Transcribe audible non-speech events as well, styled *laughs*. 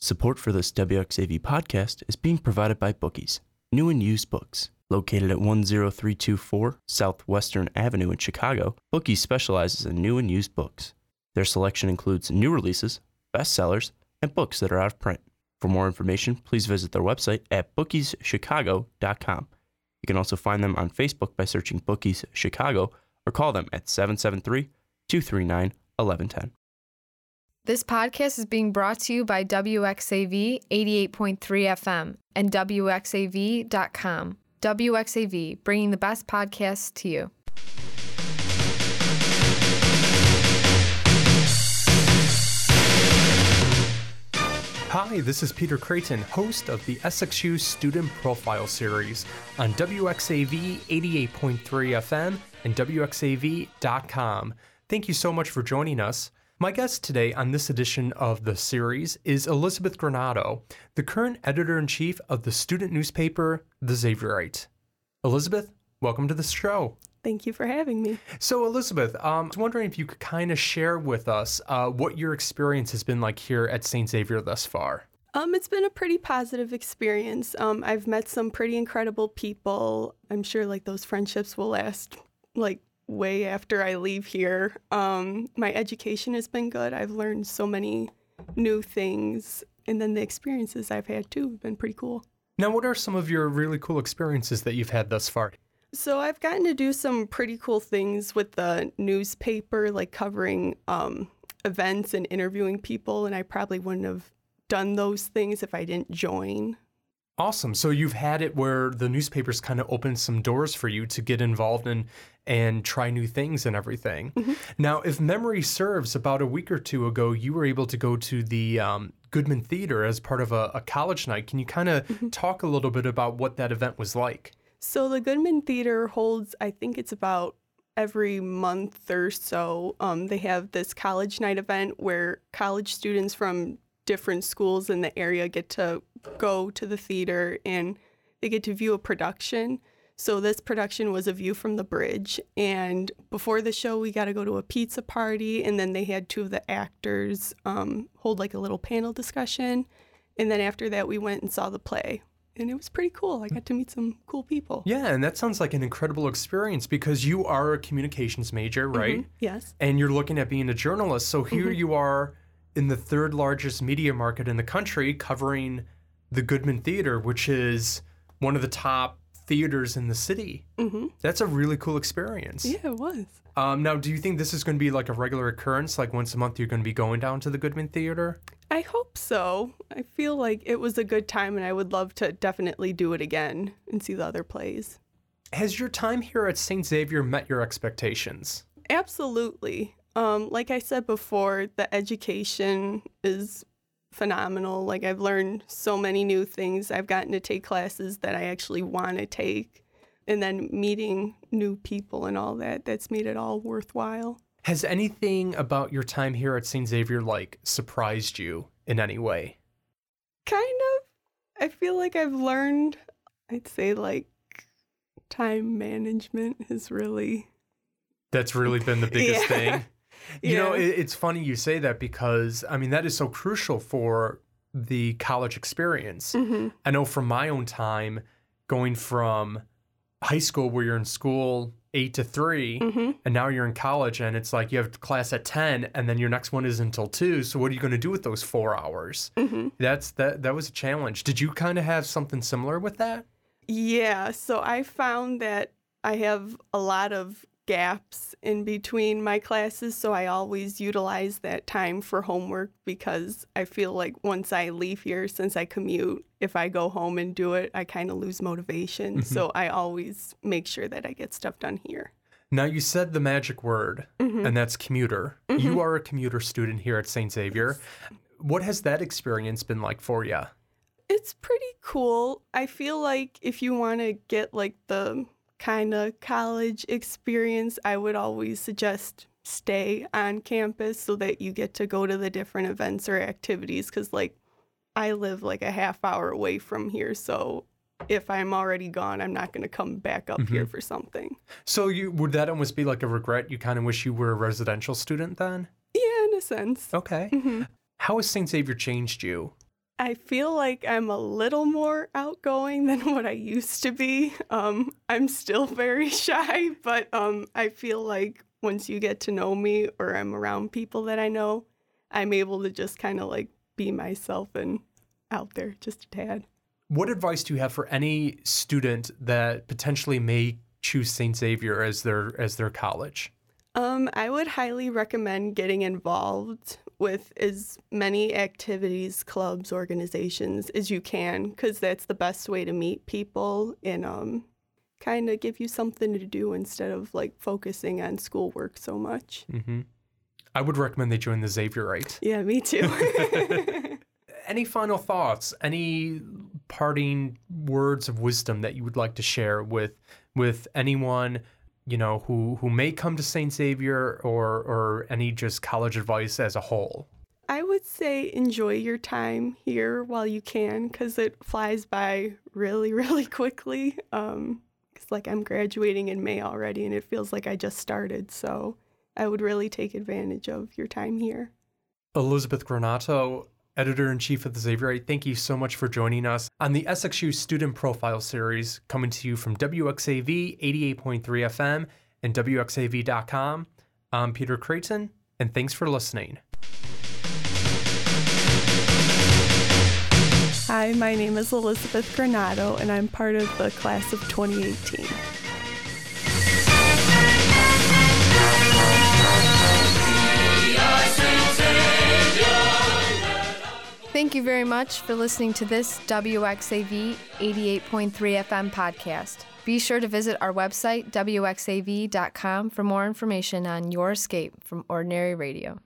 Support for this WXAV podcast is being provided by Bookies, new and used books. Located at 10324 South Western Avenue in Chicago, Bookies specializes in new and used books. Their selection includes new releases, bestsellers, and books that are out of print. For more information, please visit their website at bookieschicago.com. You can also find them on Facebook by searching Bookies Chicago or call them at 773 239 1110. This podcast is being brought to you by WXAV 88.3 FM and WXAV.com. WXAV, bringing the best podcasts to you. Hi, this is Peter Creighton, host of the SXU Student Profile Series on WXAV 88.3 FM and WXAV.com. Thank you so much for joining us. My guest today on this edition of the series is Elizabeth Granado, the current editor in chief of the student newspaper, The Xavierite. Elizabeth, welcome to the show. Thank you for having me. So, Elizabeth, um, I was wondering if you could kind of share with us uh, what your experience has been like here at St. Xavier thus far. Um, it's been a pretty positive experience. Um, I've met some pretty incredible people. I'm sure like those friendships will last like way after I leave here. Um, my education has been good. I've learned so many new things, and then the experiences I've had too have been pretty cool. Now, what are some of your really cool experiences that you've had thus far? So I've gotten to do some pretty cool things with the newspaper, like covering um, events and interviewing people, and I probably wouldn't have done those things if I didn't join. Awesome. So you've had it where the newspapers kind of opened some doors for you to get involved in and try new things and everything. Mm-hmm. Now, if memory serves, about a week or two ago, you were able to go to the um, Goodman Theater as part of a, a college night. Can you kind of mm-hmm. talk a little bit about what that event was like? So the Goodman Theater holds, I think it's about every month or so. Um, they have this college night event where college students from different schools in the area get to go to the theater and they get to view a production. So this production was a view from the bridge and before the show we got to go to a pizza party and then they had two of the actors um, hold like a little panel discussion and then after that we went and saw the play and it was pretty cool. I got to meet some cool people. Yeah, and that sounds like an incredible experience because you are a communications major, mm-hmm. right? Mm-hmm. Yes. And you're looking at being a journalist. So here mm-hmm. you are in the third largest media market in the country covering the Goodman Theater, which is one of the top theaters in the city. Mm-hmm. That's a really cool experience. Yeah, it was. Um, now, do you think this is going to be like a regular occurrence? Like once a month, you're going to be going down to the Goodman Theater? I hope so. I feel like it was a good time, and I would love to definitely do it again and see the other plays. Has your time here at St. Xavier met your expectations? Absolutely. Um, like I said before, the education is phenomenal. Like I've learned so many new things. I've gotten to take classes that I actually want to take and then meeting new people and all that. That's made it all worthwhile. Has anything about your time here at St. Xavier like surprised you in any way? Kind of. I feel like I've learned, I'd say like time management has really That's really been the biggest *laughs* yeah. thing. You know, it, it's funny you say that because I mean that is so crucial for the college experience. Mm-hmm. I know from my own time going from high school where you're in school eight to 3 mm-hmm. and now you're in college and it's like you have class at 10 and then your next one is until 2 so what are you going to do with those four hours mm-hmm. that's that that was a challenge did you kind of have something similar with that yeah so i found that i have a lot of gaps in between my classes, so I always utilize that time for homework because I feel like once I leave here, since I commute, if I go home and do it, I kind of lose motivation. Mm-hmm. So I always make sure that I get stuff done here. Now, you said the magic word, mm-hmm. and that's commuter. Mm-hmm. You are a commuter student here at St. Xavier. What has that experience been like for you? It's pretty cool. I feel like if you want to get like the kind of college experience, I would always suggest stay on campus so that you get to go to the different events or activities because like I live like a half hour away from here so if I'm already gone I'm not going to come back up mm-hmm. here for something. So you would that almost be like a regret you kind of wish you were a residential student then? Yeah, in a sense. Okay. Mm-hmm. How has St. Xavier changed you? I feel like I'm a little more outgoing *laughs* than what I used to be. Um, I'm still *laughs* very shy, but um, I feel like once you get to know me or I'm around people that I know, I'm able to just kind of like be myself and out there just a tad. What advice do you have for any student that potentially may choose St. Xavier as their as their college? Um, I would highly recommend getting involved with as many activities, clubs, organizations as you can, because that's the best way to meet people and um, kind of give you something to do instead of like focusing on schoolwork so much. Mm-hmm. I would recommend they join the Xavierite. Yeah, me too. *laughs* Any final thoughts? Any parting words of wisdom that you would like to share with with anyone you know, who who may come to St. Xavier or or any just college advice as a whole? I would say enjoy your time here while you can because it flies by really, *laughs* really quickly. Um, cause like I'm graduating in May already and it feels like I just started. So I would really take advantage of your time here. Elizabeth Granato, editor in chief of the Xavierite, thank you so much for joining us on the SXU Student Profile Series, coming to you from WXAV 88.3 FM and WXAV.com. I'm Peter Creighton, and thanks for listening. Hi, my name is Elizabeth Granato, and I'm part of the class of 2018. Thank you very much for listening to this WXAV 88.3 FM podcast. Be sure to visit our website, wxav.com, for more information on your escape from ordinary radio.